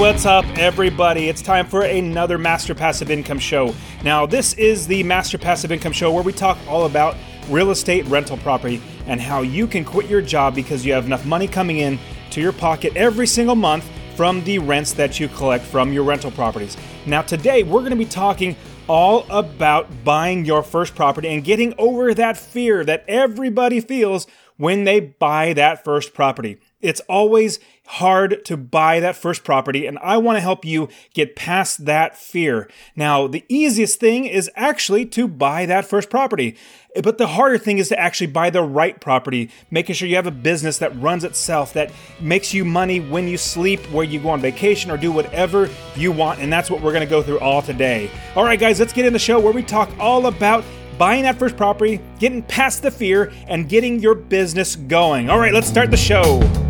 what's up, everybody? It's time for another Master Passive Income Show. Now, this is the Master Passive Income Show where we talk all about real estate rental property and how you can quit your job because you have enough money coming in to your pocket every single month from the rents that you collect from your rental properties. Now, today we're going to be talking all about buying your first property and getting over that fear that everybody feels when they buy that first property. It's always hard to buy that first property, and I want to help you get past that fear. Now, the easiest thing is actually to buy that first property, but the harder thing is to actually buy the right property, making sure you have a business that runs itself, that makes you money when you sleep, where you go on vacation, or do whatever you want, and that's what we're going to go through all today. All right, guys, let's get in the show where we talk all about buying that first property, getting past the fear, and getting your business going. All right, let's start the show.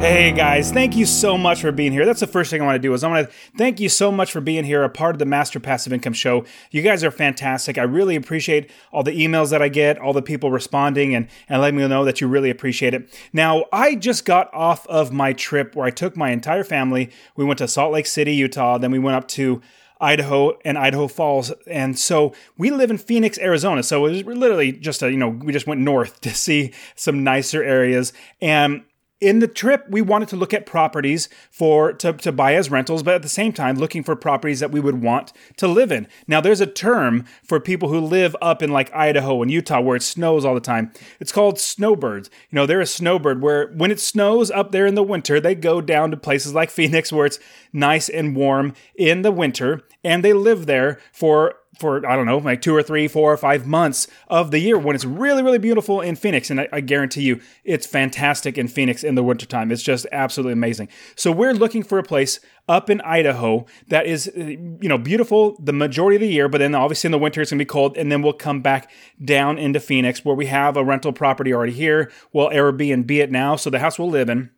Hey guys, thank you so much for being here. That's the first thing I want to do is I want to thank you so much for being here, a part of the Master Passive Income Show. You guys are fantastic. I really appreciate all the emails that I get, all the people responding and, and letting me know that you really appreciate it. Now, I just got off of my trip where I took my entire family. We went to Salt Lake City, Utah, then we went up to Idaho and Idaho Falls. And so we live in Phoenix, Arizona. So it was literally just a, you know, we just went north to see some nicer areas. And in the trip we wanted to look at properties for to, to buy as rentals but at the same time looking for properties that we would want to live in. Now there's a term for people who live up in like idaho and utah where it snows all the time. It's called snowbirds. You know they're a snowbird where when it snows up there in the winter they go down to places like phoenix where it's nice and warm in the winter and they live there for for I don't know, like two or three, four or five months of the year when it's really, really beautiful in Phoenix. And I, I, guarantee you, it's fantastic in Phoenix in the wintertime. It's just absolutely amazing. So we're looking for a place up in Idaho that is, uh, you know, beautiful the majority of the year, but then obviously in the winter it's gonna be cold, and then we'll come back down into Phoenix where we have a rental property already here. We'll Airbnb it now, so the house we'll live in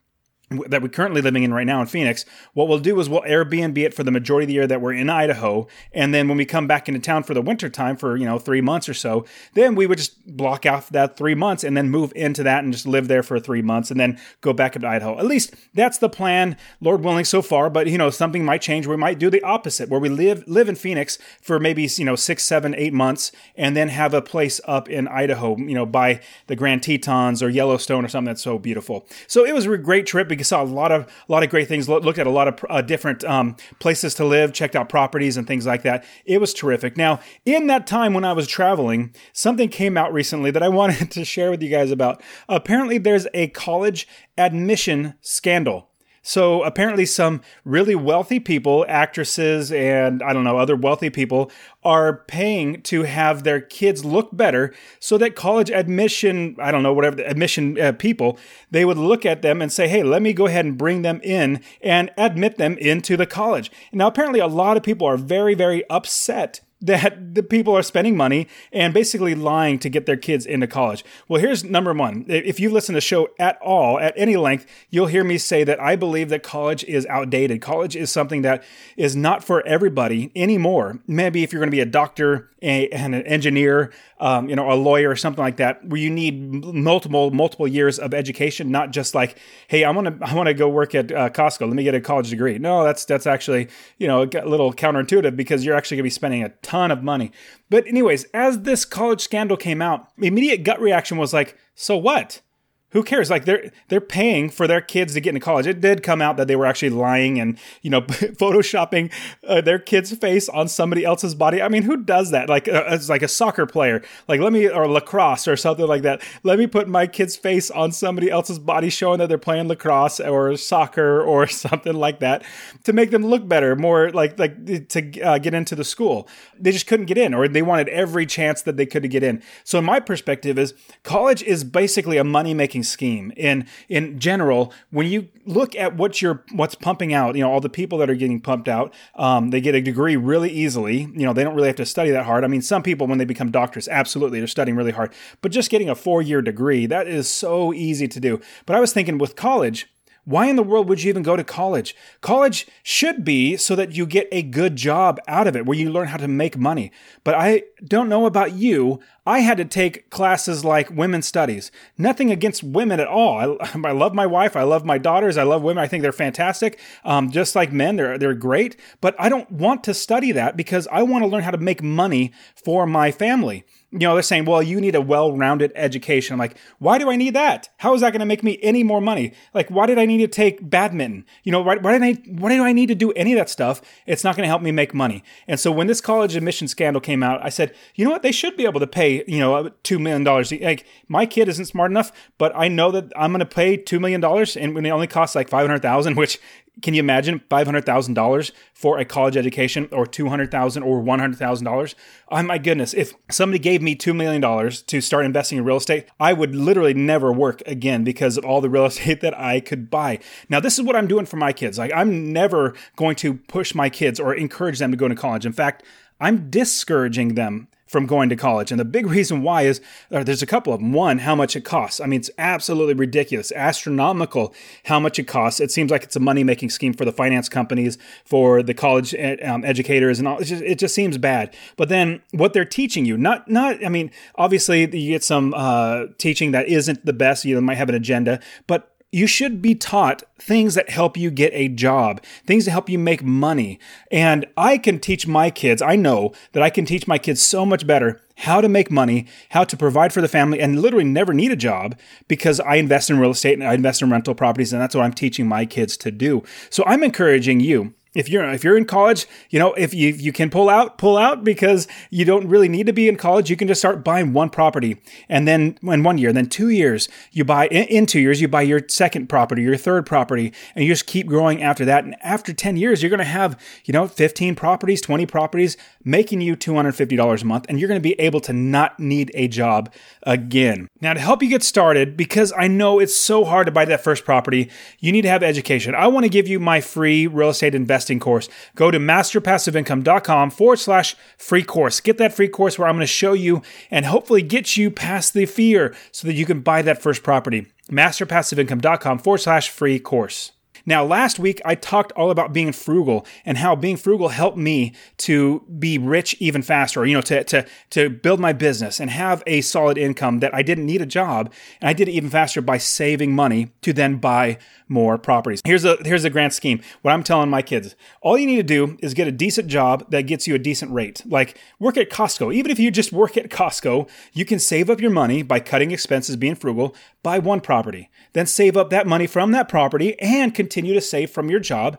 that we're currently living in right now in Phoenix, what we'll do is we'll Airbnb it for the majority of the year that we're in Idaho, and then when we come back into town for the winter time for you know three months or so, then we would just block off that three months and then move into that and just live there for three months and then go back up to Idaho. At least that's the plan, Lord willing, so far. But you know something might change. We might do the opposite, where we live live in Phoenix for maybe you know six, seven, eight months, and then have a place up in Idaho, you know, by the Grand Tetons or Yellowstone or something that's so beautiful. So it was a great trip saw a lot of a lot of great things. Looked at a lot of uh, different um, places to live, checked out properties and things like that. It was terrific. Now, in that time when I was traveling, something came out recently that I wanted to share with you guys about. Apparently, there's a college admission scandal so apparently, some really wealthy people, actresses, and I don't know, other wealthy people are paying to have their kids look better so that college admission, I don't know, whatever, the admission uh, people, they would look at them and say, hey, let me go ahead and bring them in and admit them into the college. Now, apparently, a lot of people are very, very upset that the people are spending money and basically lying to get their kids into college. Well, here's number one. If you listen to the show at all, at any length, you'll hear me say that I believe that college is outdated. College is something that is not for everybody anymore. Maybe if you're going to be a doctor and an engineer, um, you know, a lawyer or something like that, where you need multiple, multiple years of education, not just like, hey, I want to, I want to go work at uh, Costco. Let me get a college degree. No, that's, that's actually, you know, a little counterintuitive because you're actually going to be spending a ton of money. But, anyways, as this college scandal came out, immediate gut reaction was like, so what? Who cares? Like they're they're paying for their kids to get into college. It did come out that they were actually lying and you know photoshopping uh, their kid's face on somebody else's body. I mean, who does that? Like uh, like a soccer player, like let me or lacrosse or something like that. Let me put my kid's face on somebody else's body, showing that they're playing lacrosse or soccer or something like that to make them look better, more like like to uh, get into the school. They just couldn't get in, or they wanted every chance that they could to get in. So, my perspective is college is basically a money making scheme. In in general, when you look at what you're what's pumping out, you know, all the people that are getting pumped out, um, they get a degree really easily. You know, they don't really have to study that hard. I mean, some people when they become doctors, absolutely, they're studying really hard. But just getting a four year degree, that is so easy to do. But I was thinking with college why in the world would you even go to college? College should be so that you get a good job out of it where you learn how to make money. But I don't know about you. I had to take classes like women's studies. Nothing against women at all. I, I love my wife. I love my daughters. I love women. I think they're fantastic. Um, just like men, they're, they're great. But I don't want to study that because I want to learn how to make money for my family you know, they're saying, well, you need a well rounded education. I'm like, why do I need that? How is that going to make me any more money? Like, why did I need to take badminton? You know, why, why, did I, why do I need to do any of that stuff? It's not going to help me make money. And so when this college admission scandal came out, I said, you know what? They should be able to pay, you know, $2 million. Like, my kid isn't smart enough, but I know that I'm going to pay $2 million and when it only costs like 500,000, which can you imagine $500,000 for a college education or 200,000 or $100,000? Oh my goodness, if somebody gave me $2 million to start investing in real estate, I would literally never work again because of all the real estate that I could buy. Now, this is what I'm doing for my kids. Like, I'm never going to push my kids or encourage them to go to college. In fact, I'm discouraging them from going to college. And the big reason why is uh, there's a couple of them. One, how much it costs. I mean, it's absolutely ridiculous, astronomical how much it costs. It seems like it's a money making scheme for the finance companies, for the college um, educators, and all. Just, it just seems bad. But then what they're teaching you, not not. I mean, obviously you get some uh, teaching that isn't the best. You might have an agenda, but you should be taught things that help you get a job, things that help you make money. And I can teach my kids, I know that I can teach my kids so much better how to make money, how to provide for the family, and literally never need a job because I invest in real estate and I invest in rental properties, and that's what I'm teaching my kids to do. So I'm encouraging you if you're if you're in college, you know, if you you can pull out, pull out because you don't really need to be in college. You can just start buying one property, and then in one year, then two years, you buy in, two years, you buy your second property, your third property, and you just keep growing after that. And after ten years, you're going to have you know 15 properties, 20 properties, making you $250 a month, and you're going to be able to not need a job again. Now, to help you get started, because I know it's so hard to buy that first property, you need to have education. I want to give you my free real estate investment investing course. Go to masterpassiveincome.com forward slash free course. Get that free course where I'm going to show you and hopefully get you past the fear so that you can buy that first property. Masterpassiveincome.com forward slash free course. Now, last week I talked all about being frugal and how being frugal helped me to be rich even faster, you know, to, to, to build my business and have a solid income that I didn't need a job. And I did it even faster by saving money to then buy more properties. Here's a here's a grand scheme. What I'm telling my kids, all you need to do is get a decent job that gets you a decent rate. Like work at Costco. Even if you just work at Costco, you can save up your money by cutting expenses, being frugal, buy one property. Then save up that money from that property and continue to save from your job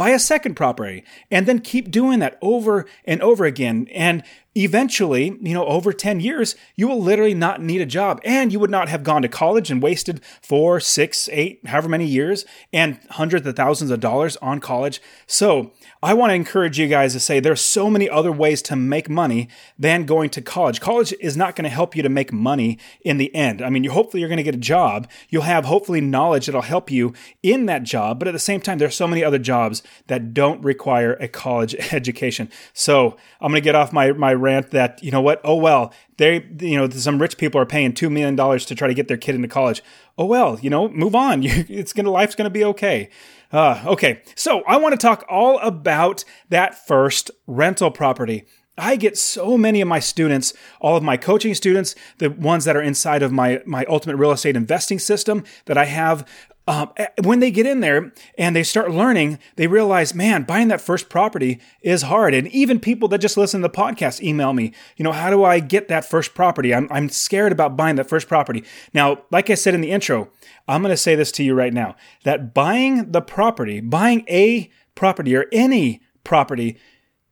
buy a second property and then keep doing that over and over again. And eventually, you know, over 10 years, you will literally not need a job and you would not have gone to college and wasted four, six, eight, however many years and hundreds of thousands of dollars on college. So I want to encourage you guys to say there's so many other ways to make money than going to college. College is not going to help you to make money in the end. I mean, you hopefully you're going to get a job. You'll have hopefully knowledge that'll help you in that job. But at the same time, there's so many other jobs that don't require a college education. So I'm going to get off my, my rant that, you know what? Oh, well, they, you know, some rich people are paying $2 million to try to get their kid into college. Oh, well, you know, move on. It's to, life's to be okay. Uh, okay. So I want to talk all about that first rental property. I get so many of my students, all of my coaching students, the ones that are inside of my, my ultimate real estate investing system that I have um, when they get in there and they start learning, they realize, man, buying that first property is hard. And even people that just listen to the podcast email me, you know, how do I get that first property? I'm, I'm scared about buying that first property. Now, like I said in the intro, I'm going to say this to you right now that buying the property, buying a property or any property,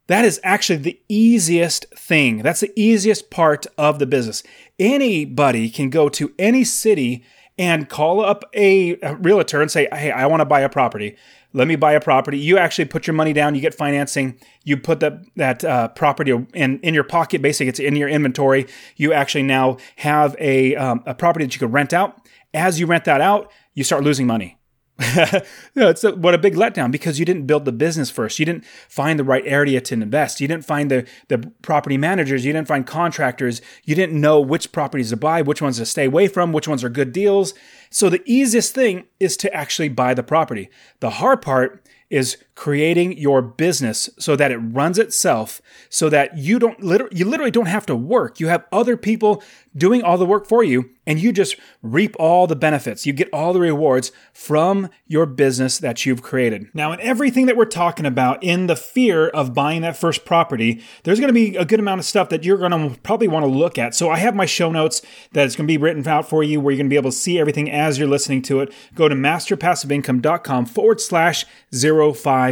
that is actually the easiest thing. That's the easiest part of the business. Anybody can go to any city and call up a, realtor and say, "Hey, I want to buy a property." let me buy a property. You actually put your money down, you get financing, you put that that uh, property in in your pocket. Basically, it's in your inventory. You actually now have a um, a property that you could rent out. As you rent that out, you start losing money. it's a, what a big letdown because you didn't build the business first. You didn't find the right area to invest. You didn't find the, the property managers. You didn't find contractors. You didn't know which properties to buy, which ones to stay away from, which ones are good deals. So the easiest thing is to actually buy the property. The hard part is creating your business so that it runs itself so that you don't literally you literally don't have to work. You have other people doing all the work for you and you just reap all the benefits. You get all the rewards from your business that you've created. Now, in everything that we're talking about in the fear of buying that first property, there's going to be a good amount of stuff that you're going to probably want to look at. So I have my show notes that is going to be written out for you where you're going to be able to see everything as you're listening to it. Go to masterpassiveincome.com forward slash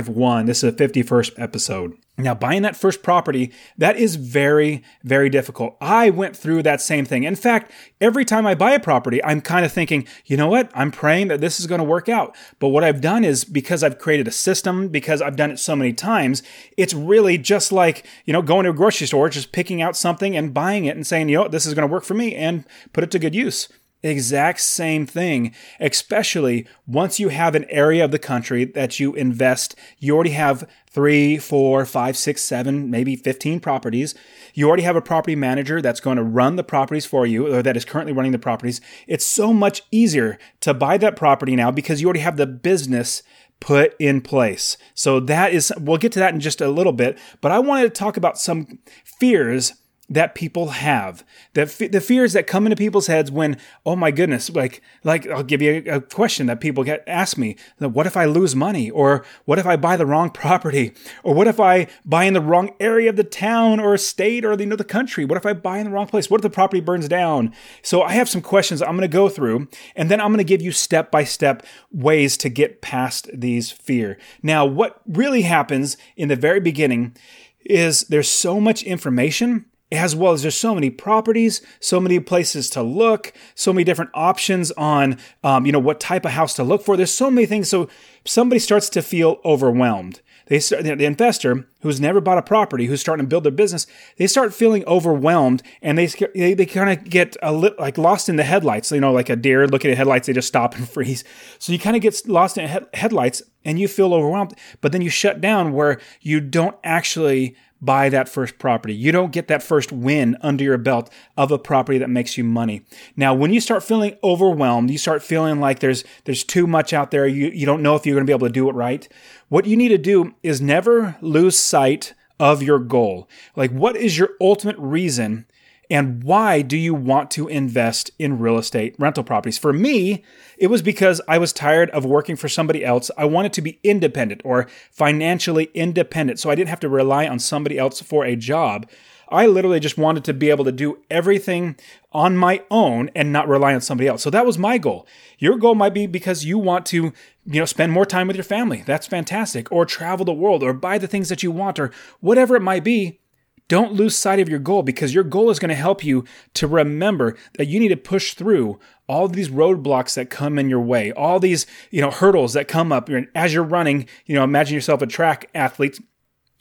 051. This is the 51st episode. Now, buying that first property, that is very, very difficult. I went through that same thing. In fact, every time I buy a property, I'm kind of thinking, you know what? I'm praying that this is going to work out. But what I've done is because I've created a system, because I've done it so many times, it's really just like, you know, going to a grocery store, just picking out something and buying it and saying, you know, this is going to work for me and put it to good use exact same thing, especially once you have an area of the country that you invest. You already have three, four, five, six, seven, maybe 15 properties. You already have a property manager that's going to run the properties for you or that is currently running the properties. It's so much easier to buy that property now because you already have the business put in place. So that is, we'll get to that in just a little bit, but I wanted to talk about some fears that people have the, the fears that come into people's heads when oh my goodness like like i'll give you a, a, question that people get ask me what if i lose money? Or what if i buy the wrong property? Or what if i buy in the wrong area of the town or state or the, you know, the country? What if i buy in the wrong place? What if the property burns down? So i have some questions i'm going to go through and then i'm going to give you step by step ways to get past these fear. Now what really happens in the very beginning is there's so much information as well as there's so many properties, so many places to look, so many different options on, um, you know, what type of house to look for. There's so many things. So somebody starts to feel overwhelmed. They start, the investor who's never bought a property, who's starting to build their business, they start feeling overwhelmed and they they, they kind of get a li- like lost in the headlights. You know, like a deer looking at headlights, they just stop and freeze. So you kind of get lost in he- headlights and you feel overwhelmed, but then you shut down where you don't actually buy that first property. You don't get that first win under your belt of a property that makes you money. Now, when you start feeling overwhelmed, you start feeling like there's there's too much out there, you, you don't know if you're going to be able to do it right. What you need to do is never lose sight of your goal. Like what is your ultimate reason and why do you want to invest in real estate rental properties? For me, it was because I was tired of working for somebody else. I wanted to be independent or financially independent so I didn't have to rely on somebody else for a job. I literally just wanted to be able to do everything on my own and not rely on somebody else. So that was my goal. Your goal might be because you want to, you know, spend more time with your family. That's fantastic. Or travel the world or buy the things that you want or whatever it might be. Don't lose sight of your goal because your goal is going to help you to remember that you need to push through all these roadblocks that come in your way, all these, you know, hurdles that come up as you're running, you know, imagine yourself a track athlete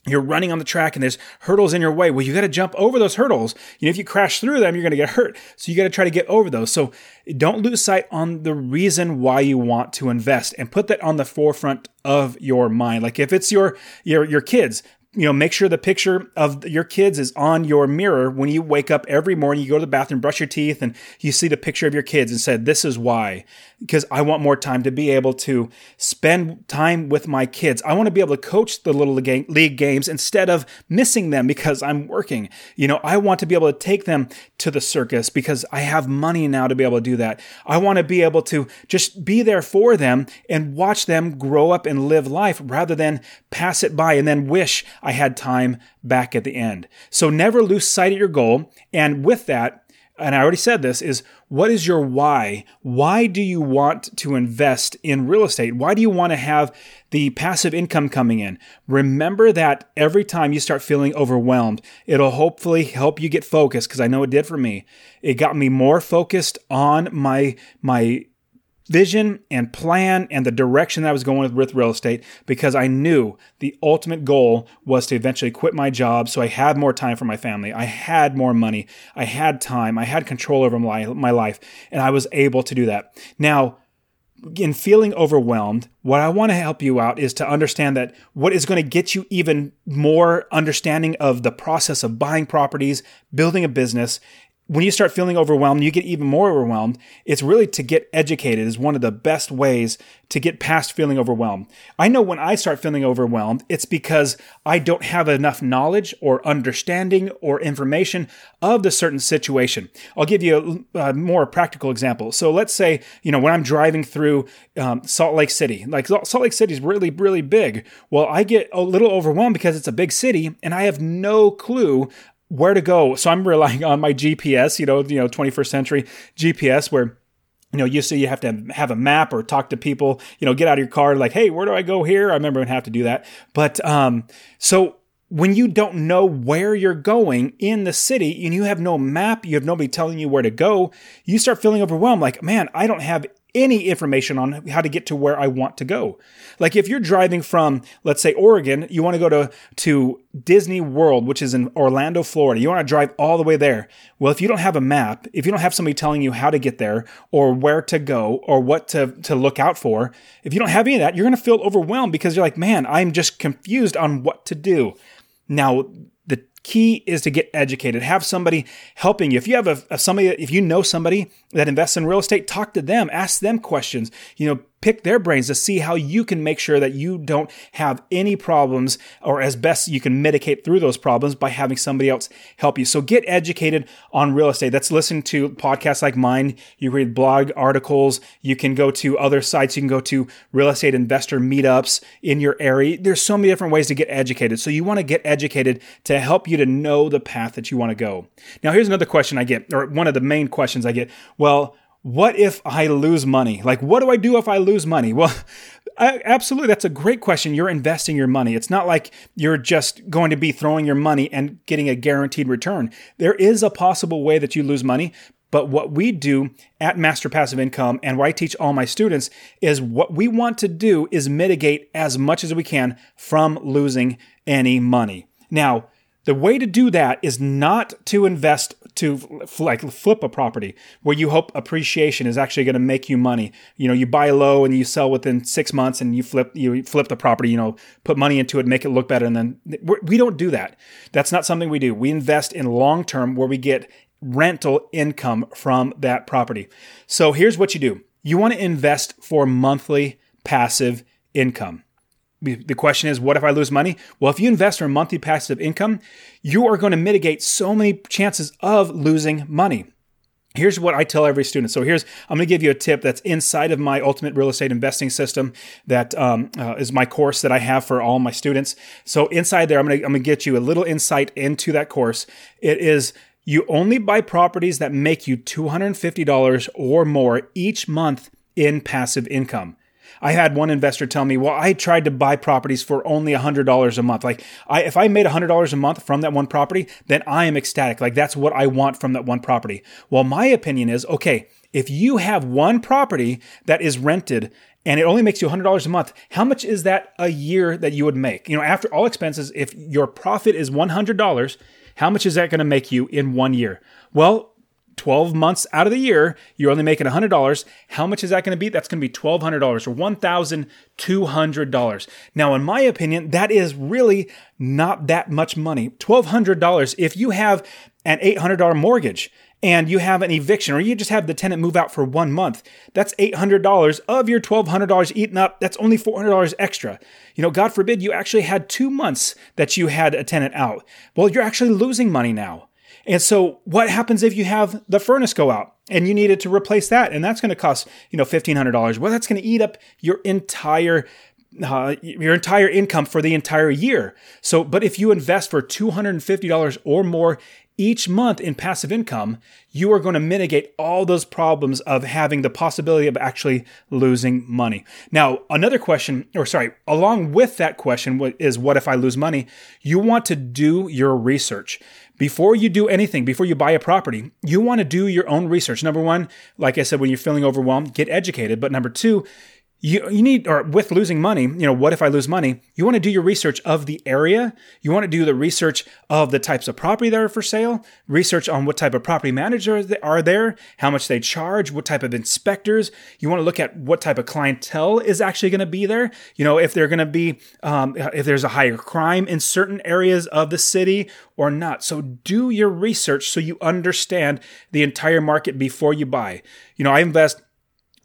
you're running on the track and there's hurdles in your way. Well, you got to jump over those hurdles. You know, if you crash through them, you're going to get hurt. So you got to try to get over those. So don't lose sight on the reason why you want to invest and put that on the forefront of your mind. Like if it's your your your kids, you know, make sure the picture of your kids is on your mirror when you wake up every morning. You go to the bathroom, brush your teeth, and you see the picture of your kids and said, This is why. Because I want more time to be able to spend time with my kids. I want to be able to coach the little league games instead of missing them because I'm working. You know, I want to be able to take them to the circus because I have money now to be able to do that. I want to be able to just be there for them and watch them grow up and live life rather than pass it by and then wish I had time back at the end. So never lose sight of your goal. And with that, and I already said this, is what is your why? Why do you want to invest in real estate? Why do you want to have the passive income coming in? Remember that every time you start feeling overwhelmed, it'll hopefully help you get focused because I know it did for me. It got me more focused on my my vision and plan and the direction that I was going with, real estate because I knew the ultimate goal was to eventually quit my job so I had more time for my family. I had more money. I had time. I had control over my, my life and I was able to do that. Now, in feeling overwhelmed, what I want to help you out is to understand that what is going to get you even more understanding of the process of buying properties, building a business, when you start feeling overwhelmed, you get even more overwhelmed. It's really to get educated is one of the best ways to get past feeling overwhelmed. I know when I start feeling overwhelmed, it's because I don't have enough knowledge or understanding or information of the certain situation. I'll give you a, a more practical example. So let's say, you know, when I'm driving through um, Salt Lake City, like Salt Lake City is really, really big. Well, I get a little overwhelmed because it's a big city and I have no clue where to go. So I'm relying on my GPS, you know, you know, 21st century GPS where you know, you see you have to have a map or talk to people, you know, get out of your car like, "Hey, where do I go here?" I remember I have to do that. But um so when you don't know where you're going in the city and you have no map, you have nobody telling you where to go, you start feeling overwhelmed like, "Man, I don't have any information on how to get to where I want to go. Like if you're driving from, let's say Oregon, you want to go to, to Disney World, which is in Orlando, Florida. You want to drive all the way there. Well, if you don't have a map, if you don't have somebody telling you how to get there or where to go or what to, to look out for, if you don't have any of that, you're going to feel overwhelmed because you're like, man, I'm just confused on what to do. Now, the key is to get educated. Have somebody helping you. If you have a, a, somebody, if you know somebody that invests in real estate, talk to them, ask them questions. You know, pick their brains to see how you can make sure that you don't have any problems or as best you can mitigate through those problems by having somebody else help you. So get educated on real estate. That's listen to podcasts like mine. You read blog articles. You can go to other sites. You can go to real estate investor meetups in your area. There's so many different ways to get educated. So you want to get educated to help you to know the path that you want to go. Now, here's another question I get, or one of the main questions I get. Well, what if I lose money? Like, what do I do if I lose money? Well, I, absolutely, that's a great question. You're investing your money. It's not like you're just going to be throwing your money and getting a guaranteed return. There is a possible way that you lose money, but what we do at Master Passive Income and what I teach all my students is what we want to do is mitigate as much as we can from losing any money. Now, the way to do that is not to invest to like flip a property where you hope appreciation is actually going to make you money. You know, you buy low and you sell within six months and you flip you flip the property. You know, put money into it, make it look better, and then we don't do that. That's not something we do. We invest in long term where we get rental income from that property. So here's what you do: you want to invest for monthly passive income the question is, what if I lose money? Well, if you invest for monthly passive income, you are going to mitigate so many chances of losing money. Here's what I tell every student. So here's I'm going to give you a tip that's inside of my ultimate real estate investing system. That um, uh, is my course that I have for all my students. So inside there, I'm going to I'm going to get you a little insight into that course. It is you only buy properties that make you $250 or more each month in passive income. I had one investor tell me, "Well, I tried to buy properties for only $100 a month. Like, I if I made $100 a month from that one property, then I am ecstatic. Like that's what I want from that one property." Well, my opinion is, okay, if you have one property that is rented and it only makes you $100 a month, how much is that a year that you would make? You know, after all expenses, if your profit is $100, how much is that going to make you in one year? Well, 12 months out of the year, you're only making $100. How much is that going to be? That's going to be $1,200 or $1,200. Now, in my opinion, that is really not that much money. $1,200 if you have an $800 mortgage and you have an eviction or you just have the tenant move out for one month, that's $800 of your $1,200 eaten up. That's only $400 extra. You know, God forbid you actually had two months that you had a tenant out. Well, you're actually losing money now. And so what happens if you have the furnace go out and you needed to replace that? And that's going to cost, you know, $1,500. Well, that's going to eat up your entire uh, your entire income for the entire year. So, but if you invest for $250 or more each month in passive income, you are going to mitigate all those problems of having the possibility of actually losing money. Now, another question, or sorry, along with that question is what if I lose money? You want to do your research before you do anything, before you buy a property, you want to do your own research. Number one, like I said, when you're feeling overwhelmed, get educated. But number two, you, you need, or with losing money, you know, what if I lose money? You want to do your research of the area. You want to do the research of the types of property that are for sale, research on what type of property managers are there, how much they charge, what type of inspectors. You want to look at what type of clientele is actually going to be there. You know, if they're going to be, um, if there's a higher crime in certain areas of the city or not. So do your research so you understand the entire market before you buy. You know, I invest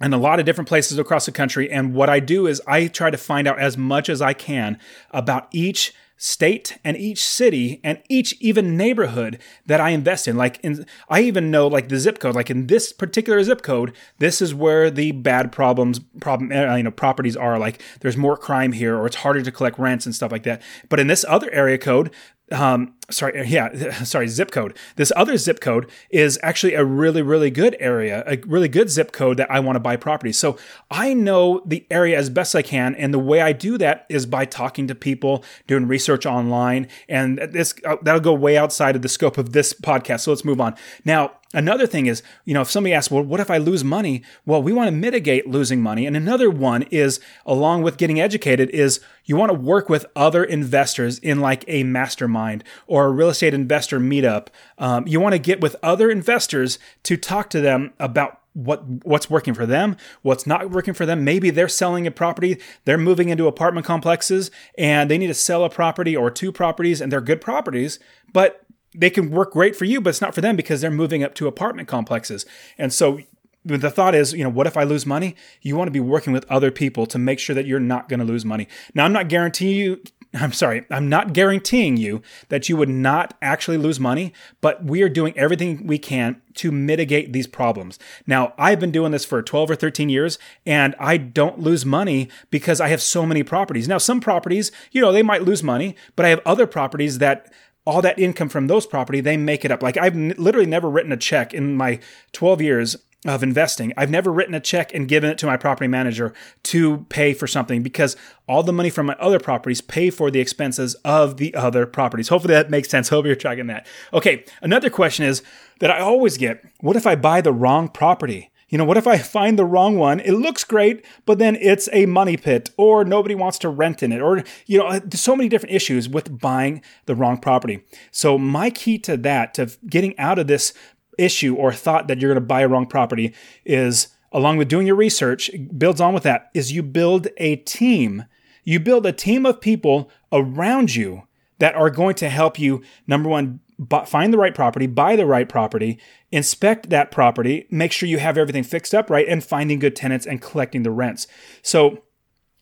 in a lot of different places across the country. And what I do is I try to find out as much as I can about each state and each city and each even neighborhood that I invest in. Like in, I even know like the zip code. Like in this particular zip code, this is where the bad problems, problem, uh, you know, properties are. Like there's more crime here, or it's harder to collect rents and stuff like that. But in this other area code, um, sorry, yeah, sorry, zip code. This other zip code is actually a really, really good area, a really good zip code that I want to buy property. So I know the area as best I can. And the way I do that is by talking to people, doing research online. And this, uh, that'll go way outside of the scope of this podcast. So let's move on. Now, Another thing is, you know, if somebody asks, well, what if I lose money? Well, we want to mitigate losing money. And another one is, along with getting educated, is you want to work with other investors in like a mastermind or a real estate investor meetup. Um, you want to get with other investors to talk to them about what what's working for them, what's not working for them. Maybe they're selling a property, they're moving into apartment complexes, and they need to sell a property or two properties, and they're good properties, but they can work great for you, but it's not for them because they're moving up to apartment complexes. And so the thought is, you know, what if I lose money? You want to be working with other people to make sure that you're not going to lose money. Now, I'm not guaranteeing you. I'm sorry, I'm not guaranteeing you that you would not actually lose money, but we are doing everything we can to mitigate these problems. Now, I've been doing this for 12 or 13 years and I don't lose money because I have so many properties. Now, some properties, you know, they might lose money, but I have other properties that all that income from those property, they make it up. Like I've n- literally never written a check in my 12 years of investing. I've never written a check and given it to my property manager to pay for something because all the money from my other properties pay for the expenses of the other properties. Hopefully that makes sense. Hope you're tracking that. Okay, another question is that I always get, what if I buy the wrong property? You know, what if I find the wrong one? It looks great, but then it's a money pit or nobody wants to rent in it or, you know, there's so many different issues with buying the wrong property. So my key to that, to getting out of this issue or thought that you're going to buy a wrong property is along with doing your research, builds on with that, is you build a team. You build a team of people around you that are going to help you, number one, find the right property, buy the right property, inspect that property, make sure you have everything fixed up right, and finding good tenants and collecting the rents. So,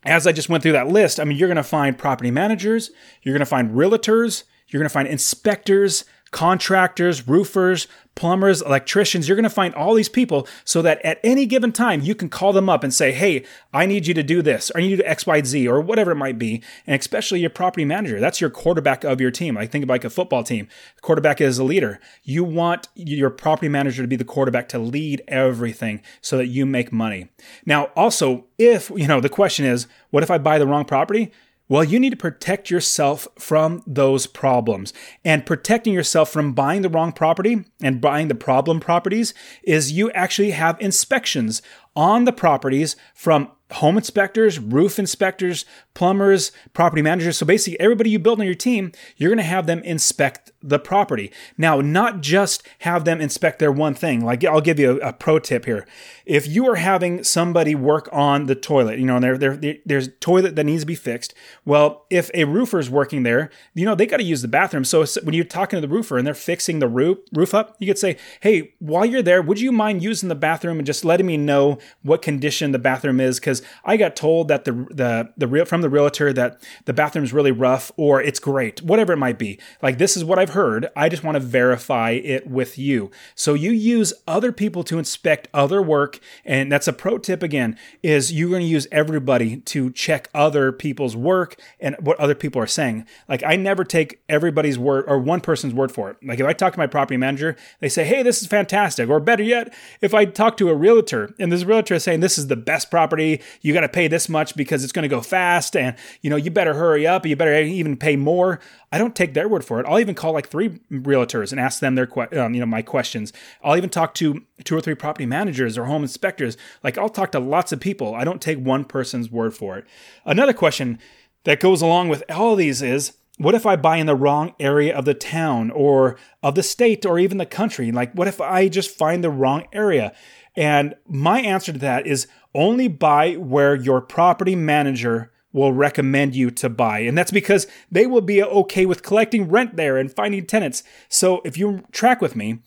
as I just went through that list, I mean, you're going to find property managers, you're going to find realtors, you're going to find inspectors, contractors, roofers, plumbers, electricians. You're going to find all these people so that at any given time you can call them up and say, Hey, I need you to do this, or I need you to X, Y, Z, or whatever it might be. And especially your property manager. That's your quarterback of your team. I think of like a football team. The quarterback is a leader. You want your property manager to be the quarterback to lead everything so that you make money. Now, also, if, you know, the question is, what if I buy the wrong property? Well, you need to protect yourself from those problems. And protecting yourself from buying the wrong property and buying the problem properties is you actually have inspections on the properties from home inspectors, roof inspectors, plumbers, property managers. So basically, everybody you build on your team, you're going to have them inspect the property. Now, not just have them inspect their one thing. Like, I'll give you a, a pro tip here. If you are having somebody work on the toilet, you know, there, there, there's a toilet that needs to be fixed. Well, if a roofer is working there, you know, they got to use the bathroom. So when you're talking to the roofer and they're fixing the roof, roof up, you could say, hey, while you're there, would you mind using the bathroom and just letting me know what condition the bathroom is? I got told that the, the, the real, from the realtor that the bathroom is really rough or it's great, whatever it might be. Like, this is what I've heard. I just want to verify it with you. So you use other people to inspect other work. And that's a pro tip again, is you're going to use everybody to check other people's work and what other people are saying. Like, I never take everybody's word or one person's word for it. Like, if I talk to my property manager, they say, hey, this is fantastic. Or better yet, if I talk to a realtor and this realtor is saying, this is the best property, you got to pay this much because it's going to go fast and you know you better hurry up you better even pay more. I don't take their word for it. I'll even call like three realtors and ask them their um, you know my questions. I'll even talk to two or three property managers or home inspectors. Like i'll talk to lots of people. I don't take one person's word for it. Another question that goes along with all these is what if I buy in the wrong area of the town or of the state or even the country? Like, what if I just find the wrong area? And my answer to that is only buy where your property manager will recommend you to buy. And that's because they will be okay with collecting rent there and finding tenants. So if you track with me,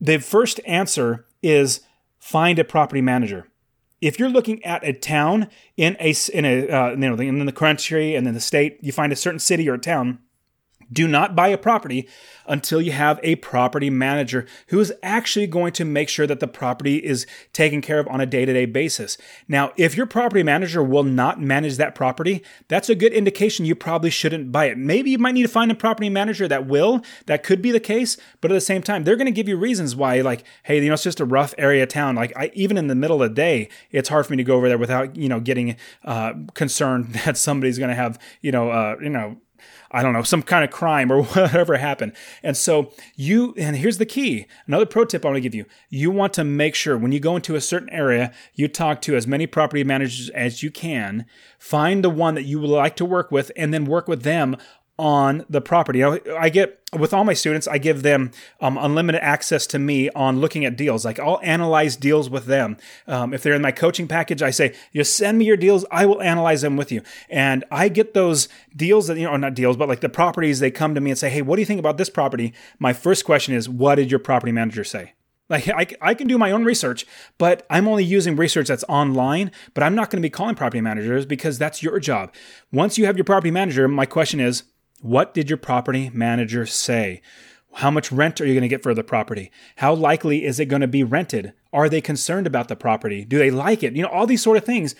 the first answer is find a property manager if you're looking at a town in a in a uh, you know in the country and in the state, you find a certain city or town do not buy a property until you have a property manager who is actually going to make sure that the property is taken care of on a day to day basis. Now, if your property manager will not manage that property, that's a good indication you probably shouldn't buy it. Maybe you might need to find a property manager that will. That could be the case. But at the same time, they're going to give you reasons why, like, hey, you know, it's just a rough area town. Like, I, even in the middle of the day, it's hard for me to go over there without, you know, getting uh, concerned that somebody's going to have, you know, uh, you know, I don't know, some kind of crime or whatever happened. And so you, and here's the key another pro tip I want to give you. You want to make sure when you go into a certain area, you talk to as many property managers as you can, find the one that you would like to work with, and then work with them on the property. You know, I get with all my students, I give them um, unlimited access to me on looking at deals. Like I'll analyze deals with them. Um, if they're in my coaching package, I say, "You send me your deals, I will analyze them with you." And I get those deals that you know, not deals, but like the properties. They come to me and say, "Hey, what do you think about this property?" My first question is, "What did your property manager say?" Like I, I can do my own research, but I'm only using research that's online. But I'm not going to be calling property managers because that's your job. Once you have your property manager, my question is, what did your property manager say? How much rent are you going to get for the property? How likely is it going to be rented? Are they concerned about the property? Do they like it? You know, all these sort of things.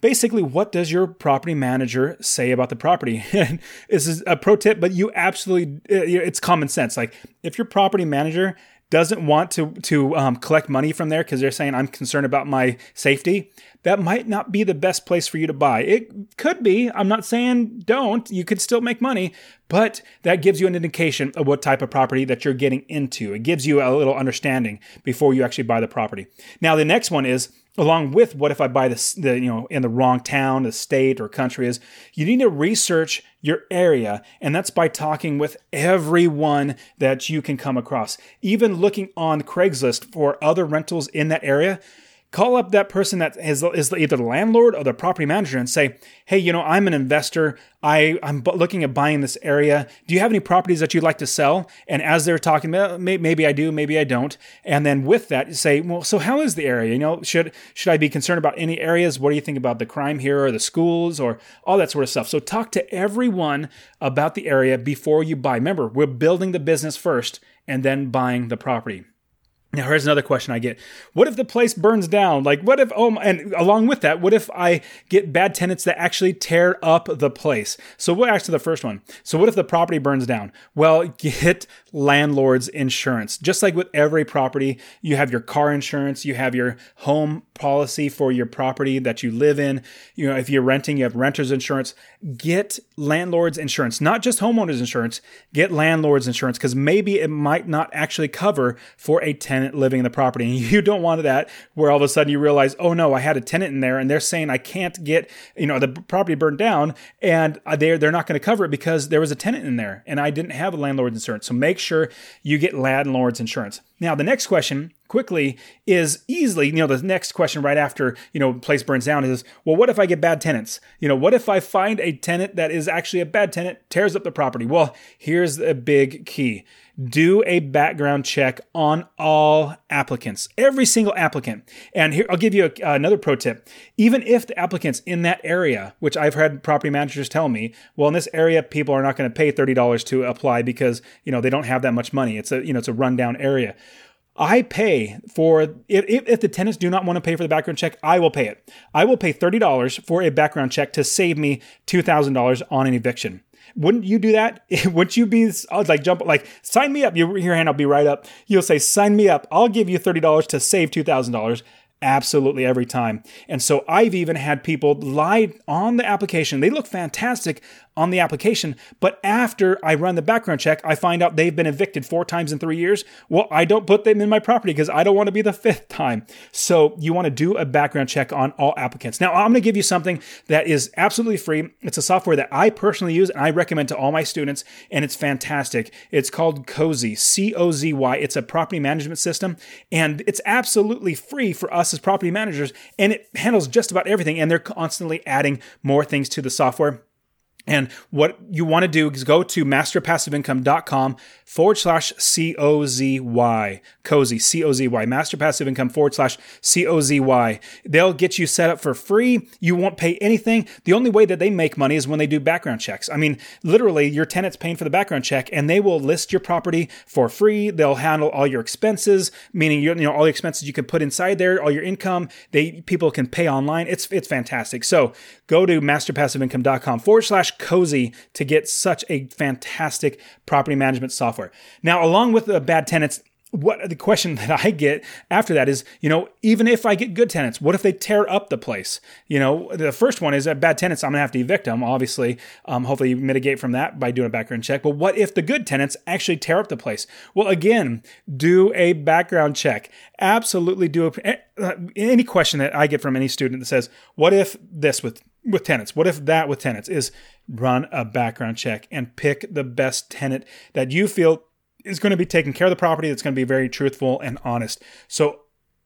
Basically, what does your property manager say about the property? this is a pro tip, but you absolutely, uh, it's common sense. Like, if your property manager doesn't want to to um, collect money from there because they're saying I'm concerned about my safety, that might not be the best place for you to buy. It could be. I'm not saying don't. You could still make money, but that gives you an indication of what type of property that you're getting into. It gives you a little understanding before you actually buy the property. Now, the next one is along with what if I buy this, the, you know, in the wrong town, the state or country is you need to research your area. And that's by talking with everyone that you can come across. Even looking on Craigslist for other rentals in that area Call up that person that is, is either the landlord or the property manager and say, hey, you know, I'm an investor. I, I'm looking at buying this area. Do you have any properties that you'd like to sell? And as they're talking, maybe I do, maybe I don't. And then with that, say, well, so how is the area? You know, should should I be concerned about any areas? What do you think about the crime here or the schools or all that sort of stuff? So talk to everyone about the area before you buy. Remember, we're building the business first and then buying the property. Now, here's another question I get. What if the place burns down? Like, what if, oh, and along with that, what if I get bad tenants that actually tear up the place? So we'll answer the first one. So, what if the property burns down? Well, get landlord's insurance. Just like with every property, you have your car insurance, you have your home policy for your property that you live in. You know, if you're renting, you have renter's insurance. Get landlord's insurance, not just homeowner's insurance, get landlord's insurance because maybe it might not actually cover for a tenant living in the property. And you don't want that where all of a sudden you realize, oh no, I had a tenant in there and they're saying I can't get, you know, the property burned down and uh, they're, they're not going to cover it because there was a tenant in there and I didn't have a landlord's insurance. So make sure you get landlord's insurance. Now, the next question quickly is easily, you know, the next question right after, you know, place burns down is, well, what if I get bad tenants? You know, what if I find a tenant that is actually a bad tenant, tears up the property? Well, here's a big key. Do a background check on all applicants, every single applicant. And here, I'll give you a, another pro tip. Even if the applicants in that area, which I've had property managers tell me, well, in this area, people are not going to pay $30 to apply because, you know, they don't have that much money. It's a, you know, it's a rundown area. I pay for if, if the tenants do not want to pay for the background check, I will pay it. I will pay thirty dollars for a background check to save me two thousand dollars on an eviction. Wouldn't you do that? Wouldn't you be I was like jump like sign me up? Your, your hand will be right up. You'll say sign me up. I'll give you thirty dollars to save two thousand dollars absolutely every time. And so I've even had people lie on the application. They look fantastic on the application, but after I run the background check, I find out they've been evicted four times in three years. Well, I don't put them in my property because I don't want to be the fifth time. So you want to do a background check on all applicants. Now, I'm going to give you something that is absolutely free. It's a software that I personally use and I recommend to all my students, and it's fantastic. It's called Cozy, C O Z Y. It's a property management system, and it's absolutely free for us as property managers, and it handles just about everything. And they're constantly adding more things to the software. And what you want to do is go to masterpassiveincome.com forward slash C-O-Z-Y, cozy, C-O-Z-Y, masterpassiveincome forward slash C-O-Z-Y. They'll get you set up for free. You won't pay anything. The only way that they make money is when they do background checks. I mean, literally, your tenant's paying for the background check and they will list your property for free. They'll handle all your expenses, meaning you know all the expenses you can put inside there, all your income. They people can pay online. It's it's fantastic. So go to masterpassiveincome.com forward slash cozy to get such a fantastic property management software. Now, along with the bad tenants, what the question that I get after that is, you know, even if I get good tenants, what if they tear up the place? You know, the first one is that bad tenants, I'm gonna have to evict them. Obviously, um, hopefully you mitigate from that by doing a background check. But what if the good tenants actually tear up the place? Well, again, do a background check. Absolutely do a, eh, uh, any question that I get from any student that says, "What if this with with tenants? What if that with tenants?" Is run a background check and pick the best tenant that you feel is going to be taking care of the property that's going to be very truthful and honest. So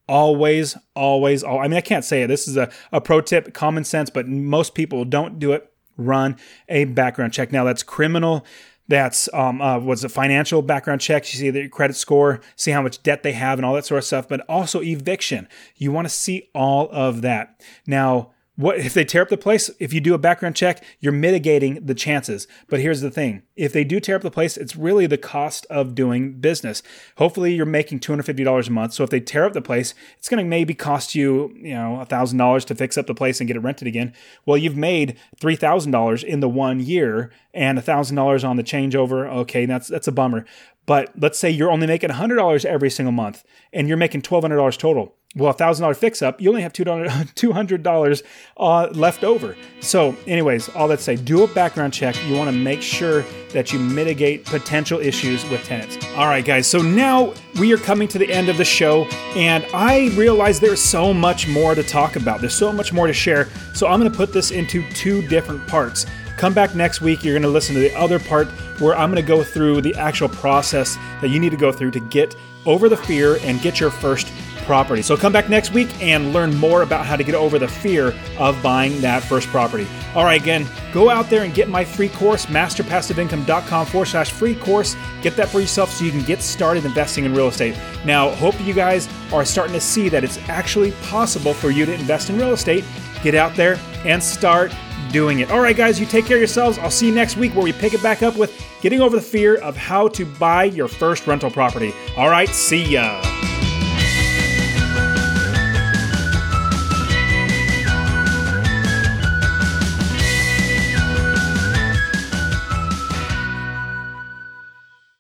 always, always, I mean, I can't say it. This is a, a pro tip, common sense, but most people don't do it. Run a background check. Now, that's criminal. That's um, uh, what's a financial background check. You see their credit score, see how much debt they have, and all that sort of stuff. But also eviction. You want to see all of that. Now, what if they tear up the place? If you do a background check, you're mitigating the chances. But here's the thing: if they do tear up the place, it's really the cost of doing business. Hopefully, you're making two hundred fifty dollars a month. So if they tear up the place, it's going to maybe cost you, you know, thousand dollars to fix up the place and get it rented again. Well, you've made three thousand dollars in the one year and thousand dollars on the changeover. Okay, that's that's a bummer. But let's say you're only making hundred dollars every single month, and you're making twelve hundred dollars total well, a thousand dollar fix up, you only have two hundred dollars uh, left over. So, anyways, all that say, do a background check. You want to make sure that you mitigate potential issues with tenants. All right, guys. So now we are coming to the end of the show, and I realize there's so much more to talk about. There's so much more to share. So I'm going to put this into two different parts. Come back next week. You're going to listen to the other part where I'm going to go through the actual process that you need to go through to get over the fear and get your first property. So come back next week and learn more about how to get over the fear of buying that first property. All right, again, go out there and get my free course, masterpassiveincome.com forward slash free course. Get that for yourself so you can get started investing in real estate. Now, hope you guys are starting to see that it's actually possible for you to invest in real estate. Get out there and start doing it. All right, guys, you take care of yourselves. I'll see you next week where we pick it back up with getting over the fear of how to buy your first rental property. All right, see ya.